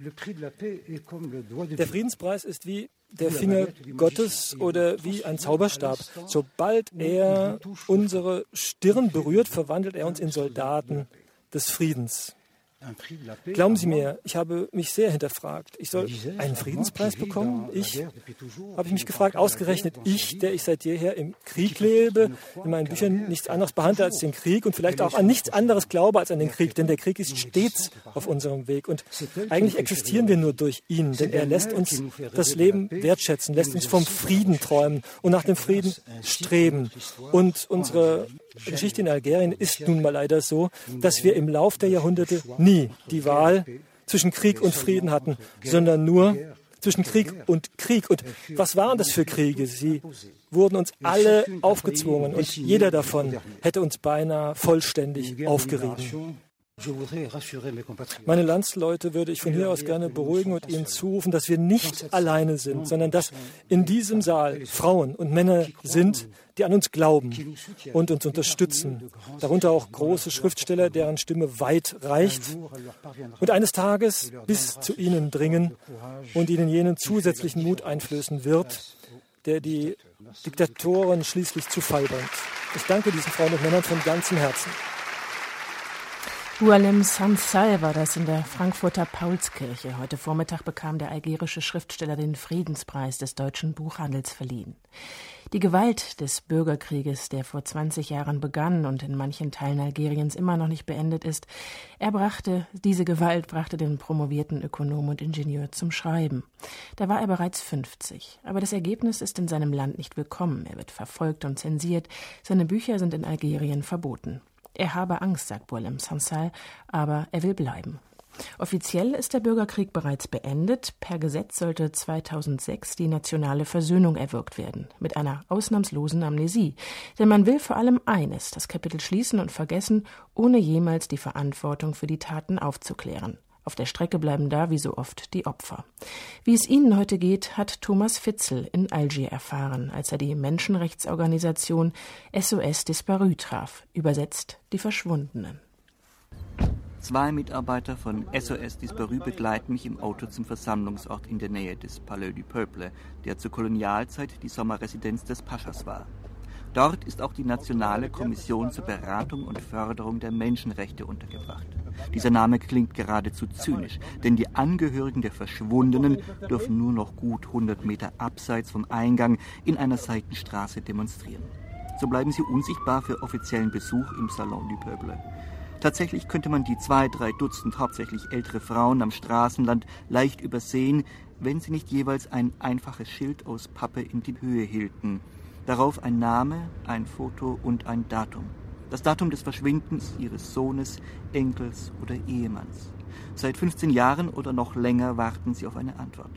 Der Friedenspreis ist wie der Finger Gottes oder wie ein Zauberstab. Sobald er unsere Stirn berührt, verwandelt er uns in Soldaten des Friedens. Glauben Sie mir, ich habe mich sehr hinterfragt. Ich soll einen Friedenspreis bekommen? Ich? Habe ich mich gefragt, ausgerechnet ich, der ich seit jeher im Krieg lebe, in meinen Büchern nichts anderes behandle als den Krieg und vielleicht auch an nichts anderes glaube als an den Krieg, denn der Krieg ist stets auf unserem Weg und eigentlich existieren wir nur durch ihn, denn er lässt uns das Leben wertschätzen, lässt uns vom Frieden träumen und nach dem Frieden streben und unsere Geschichte in Algerien ist nun mal leider so, dass wir im Lauf der Jahrhunderte nie die Wahl zwischen Krieg und Frieden hatten, sondern nur zwischen Krieg und Krieg. Und was waren das für Kriege? Sie wurden uns alle aufgezwungen und jeder davon hätte uns beinahe vollständig aufgerieben. Meine Landsleute würde ich von hier aus gerne beruhigen und ihnen zurufen, dass wir nicht alleine sind, sondern dass in diesem Saal Frauen und Männer sind, die an uns glauben und uns unterstützen. Darunter auch große Schriftsteller, deren Stimme weit reicht und eines Tages bis zu ihnen dringen und ihnen jenen zusätzlichen Mut einflößen wird, der die Diktatoren schließlich zu Fall bringt. Ich danke diesen Frauen und Männern von ganzem Herzen. Oualem Sansal war das in der Frankfurter Paulskirche. Heute Vormittag bekam der algerische Schriftsteller den Friedenspreis des deutschen Buchhandels verliehen. Die Gewalt des Bürgerkrieges, der vor 20 Jahren begann und in manchen Teilen Algeriens immer noch nicht beendet ist, er brachte, diese Gewalt brachte den promovierten Ökonom und Ingenieur zum Schreiben. Da war er bereits 50. Aber das Ergebnis ist in seinem Land nicht willkommen. Er wird verfolgt und zensiert. Seine Bücher sind in Algerien verboten. Er habe Angst, sagt Boilem Sansal, aber er will bleiben. Offiziell ist der Bürgerkrieg bereits beendet. Per Gesetz sollte 2006 die nationale Versöhnung erwirkt werden, mit einer ausnahmslosen Amnesie. Denn man will vor allem eines, das Kapitel schließen und vergessen, ohne jemals die Verantwortung für die Taten aufzuklären. Auf der Strecke bleiben da wie so oft die Opfer. Wie es ihnen heute geht, hat Thomas Fitzel in Algier erfahren, als er die Menschenrechtsorganisation SOS Disparu traf, übersetzt die Verschwundenen. Zwei Mitarbeiter von SOS Disparu begleiten mich im Auto zum Versammlungsort in der Nähe des Palais du Peuple, der zur Kolonialzeit die Sommerresidenz des Paschas war. Dort ist auch die Nationale Kommission zur Beratung und Förderung der Menschenrechte untergebracht. Dieser Name klingt geradezu zynisch, denn die Angehörigen der Verschwundenen dürfen nur noch gut 100 Meter abseits vom Eingang in einer Seitenstraße demonstrieren. So bleiben sie unsichtbar für offiziellen Besuch im Salon du Peuple. Tatsächlich könnte man die zwei, drei Dutzend hauptsächlich ältere Frauen am Straßenland leicht übersehen, wenn sie nicht jeweils ein einfaches Schild aus Pappe in die Höhe hielten. Darauf ein Name, ein Foto und ein Datum. Das Datum des Verschwindens ihres Sohnes, Enkels oder Ehemanns. Seit 15 Jahren oder noch länger warten sie auf eine Antwort.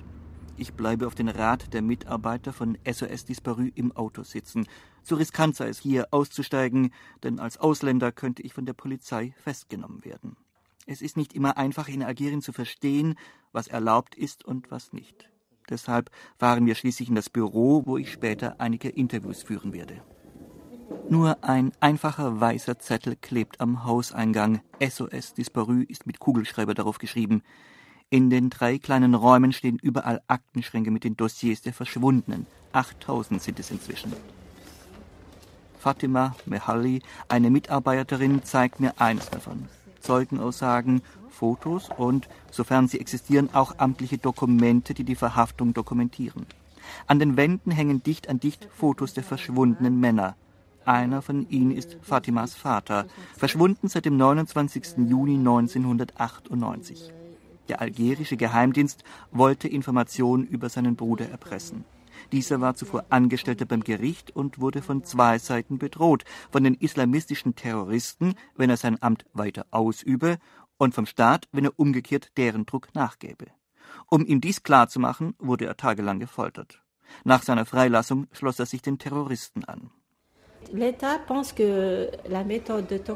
Ich bleibe auf den Rat der Mitarbeiter von SOS Disparu im Auto sitzen. Zu riskant sei es hier auszusteigen, denn als Ausländer könnte ich von der Polizei festgenommen werden. Es ist nicht immer einfach in Algerien zu verstehen, was erlaubt ist und was nicht. Deshalb fahren wir schließlich in das Büro, wo ich später einige Interviews führen werde. Nur ein einfacher weißer Zettel klebt am Hauseingang. SOS Disparu ist mit Kugelschreiber darauf geschrieben. In den drei kleinen Räumen stehen überall Aktenschränke mit den Dossiers der Verschwundenen. 8000 sind es inzwischen. Fatima Mehalli, eine Mitarbeiterin, zeigt mir eines davon. Zeugenaussagen, Fotos und, sofern sie existieren, auch amtliche Dokumente, die die Verhaftung dokumentieren. An den Wänden hängen dicht an dicht Fotos der verschwundenen Männer. Einer von ihnen ist Fatimas Vater, verschwunden seit dem 29. Juni 1998. Der algerische Geheimdienst wollte Informationen über seinen Bruder erpressen. Dieser war zuvor Angestellter beim Gericht und wurde von zwei Seiten bedroht, von den islamistischen Terroristen, wenn er sein Amt weiter ausübe, und vom Staat, wenn er umgekehrt deren Druck nachgäbe. Um ihm dies klarzumachen, wurde er tagelang gefoltert. Nach seiner Freilassung schloss er sich den Terroristen an.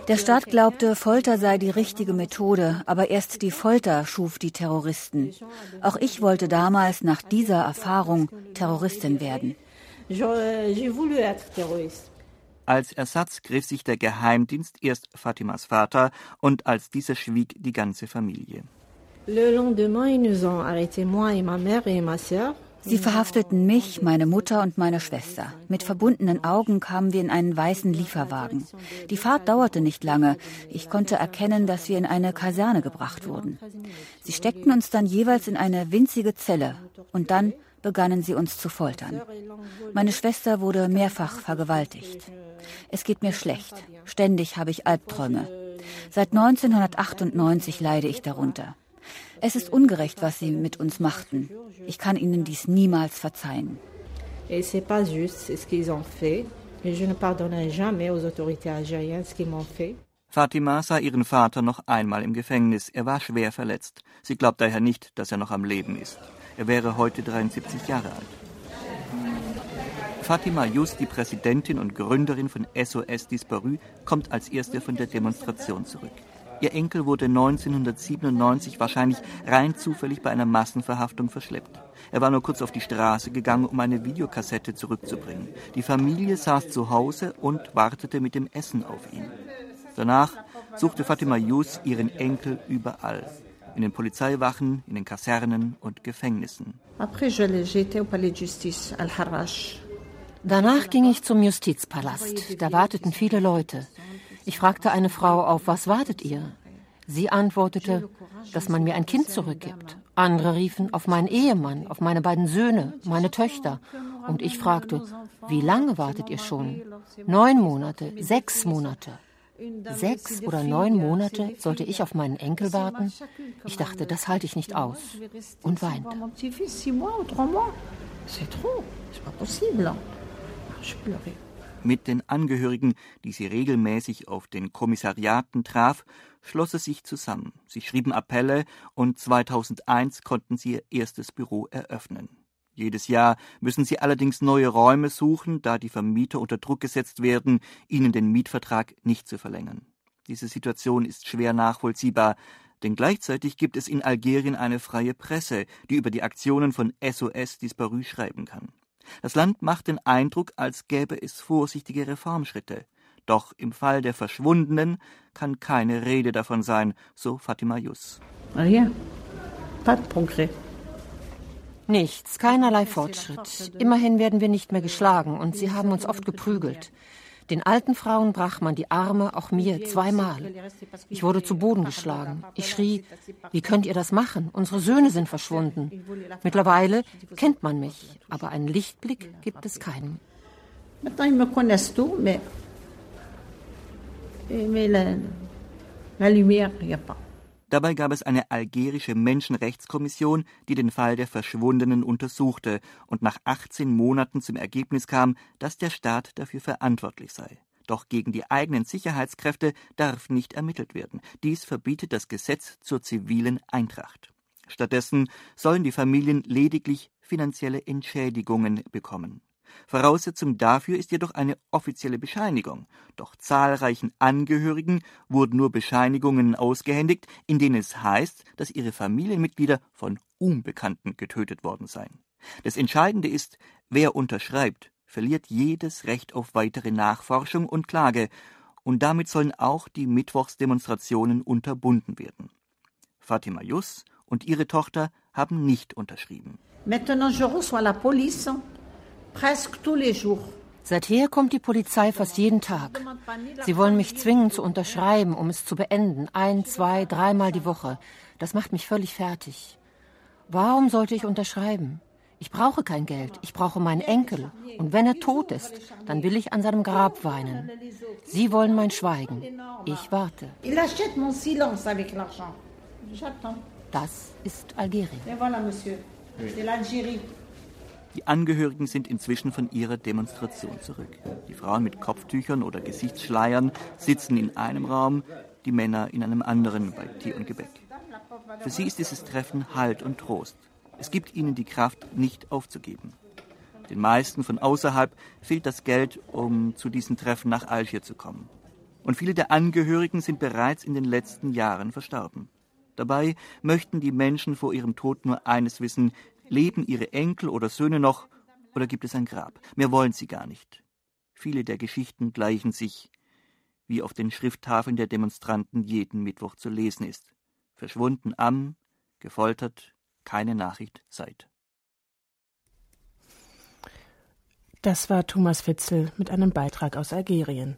Der Staat glaubte, Folter sei die richtige Methode, aber erst die Folter schuf die Terroristen. Auch ich wollte damals nach dieser Erfahrung Terroristin werden. Als Ersatz griff sich der Geheimdienst erst Fatimas Vater und als dieser schwieg die ganze Familie. Le lendemain, ils nous ont arrêtés, moi et ma mère et ma sœur. Sie verhafteten mich, meine Mutter und meine Schwester. Mit verbundenen Augen kamen wir in einen weißen Lieferwagen. Die Fahrt dauerte nicht lange. Ich konnte erkennen, dass wir in eine Kaserne gebracht wurden. Sie steckten uns dann jeweils in eine winzige Zelle und dann begannen sie uns zu foltern. Meine Schwester wurde mehrfach vergewaltigt. Es geht mir schlecht. Ständig habe ich Albträume. Seit 1998 leide ich darunter. Es ist ungerecht, was sie mit uns machten. Ich kann ihnen dies niemals verzeihen. Fatima sah ihren Vater noch einmal im Gefängnis. Er war schwer verletzt. Sie glaubt daher nicht, dass er noch am Leben ist. Er wäre heute 73 Jahre alt. Fatima Just, die Präsidentin und Gründerin von SOS Disparu, kommt als erste von der Demonstration zurück. Ihr Enkel wurde 1997 wahrscheinlich rein zufällig bei einer Massenverhaftung verschleppt. Er war nur kurz auf die Straße gegangen, um eine Videokassette zurückzubringen. Die Familie saß zu Hause und wartete mit dem Essen auf ihn. Danach suchte Fatima Yus ihren Enkel überall. In den Polizeiwachen, in den Kasernen und Gefängnissen. Danach ging ich zum Justizpalast. Da warteten viele Leute. Ich fragte eine Frau, auf was wartet ihr? Sie antwortete, dass man mir ein Kind zurückgibt. Andere riefen auf meinen Ehemann, auf meine beiden Söhne, meine Töchter. Und ich fragte, wie lange wartet ihr schon? Neun Monate, sechs Monate. Sechs oder neun Monate sollte ich auf meinen Enkel warten? Ich dachte, das halte ich nicht aus. Und weinte. C'est trop, c'est pas possible. Je pleurais mit den Angehörigen, die sie regelmäßig auf den Kommissariaten traf, schloss es sich zusammen. Sie schrieben Appelle und 2001 konnten sie ihr erstes Büro eröffnen. Jedes Jahr müssen sie allerdings neue Räume suchen, da die Vermieter unter Druck gesetzt werden, ihnen den Mietvertrag nicht zu verlängern. Diese Situation ist schwer nachvollziehbar, denn gleichzeitig gibt es in Algerien eine freie Presse, die über die Aktionen von SOS Disparu schreiben kann. Das Land macht den Eindruck, als gäbe es vorsichtige Reformschritte. Doch im Fall der Verschwundenen kann keine Rede davon sein, so Fatima Jus. Nichts, keinerlei Fortschritt. Immerhin werden wir nicht mehr geschlagen und sie haben uns oft geprügelt. Den alten Frauen brach man die Arme, auch mir zweimal. Ich wurde zu Boden geschlagen. Ich schrie, wie könnt ihr das machen? Unsere Söhne sind verschwunden. Mittlerweile kennt man mich, aber einen Lichtblick gibt es keinen. La lumière, il n'y a pas. Dabei gab es eine algerische Menschenrechtskommission, die den Fall der Verschwundenen untersuchte und nach 18 Monaten zum Ergebnis kam, dass der Staat dafür verantwortlich sei. Doch gegen die eigenen Sicherheitskräfte darf nicht ermittelt werden. Dies verbietet das Gesetz zur zivilen Eintracht. Stattdessen sollen die Familien lediglich finanzielle Entschädigungen bekommen. Voraussetzung dafür ist jedoch eine offizielle Bescheinigung. Doch zahlreichen Angehörigen wurden nur Bescheinigungen ausgehändigt, in denen es heißt, dass ihre Familienmitglieder von Unbekannten getötet worden seien. Das Entscheidende ist, wer unterschreibt, verliert jedes Recht auf weitere Nachforschung und Klage, und damit sollen auch die Mittwochsdemonstrationen unterbunden werden. Fatima Jus und ihre Tochter haben nicht unterschrieben. Maintenant je reçois la police Seither kommt die Polizei fast jeden Tag. Sie wollen mich zwingen zu unterschreiben, um es zu beenden. Ein, zwei, dreimal die Woche. Das macht mich völlig fertig. Warum sollte ich unterschreiben? Ich brauche kein Geld. Ich brauche meinen Enkel. Und wenn er tot ist, dann will ich an seinem Grab weinen. Sie wollen mein Schweigen. Ich warte. Das ist Algerien. Die Angehörigen sind inzwischen von ihrer Demonstration zurück. Die Frauen mit Kopftüchern oder Gesichtsschleiern sitzen in einem Raum, die Männer in einem anderen bei Tee und Gebäck. Für sie ist dieses Treffen Halt und Trost. Es gibt ihnen die Kraft, nicht aufzugeben. Den meisten von außerhalb fehlt das Geld, um zu diesen Treffen nach Algier zu kommen. Und viele der Angehörigen sind bereits in den letzten Jahren verstorben. Dabei möchten die Menschen vor ihrem Tod nur eines wissen, Leben ihre Enkel oder Söhne noch, oder gibt es ein Grab? Mehr wollen sie gar nicht. Viele der Geschichten gleichen sich, wie auf den Schrifttafeln der Demonstranten jeden Mittwoch zu lesen ist. Verschwunden am, gefoltert, keine Nachricht seit. Das war Thomas Witzel mit einem Beitrag aus Algerien.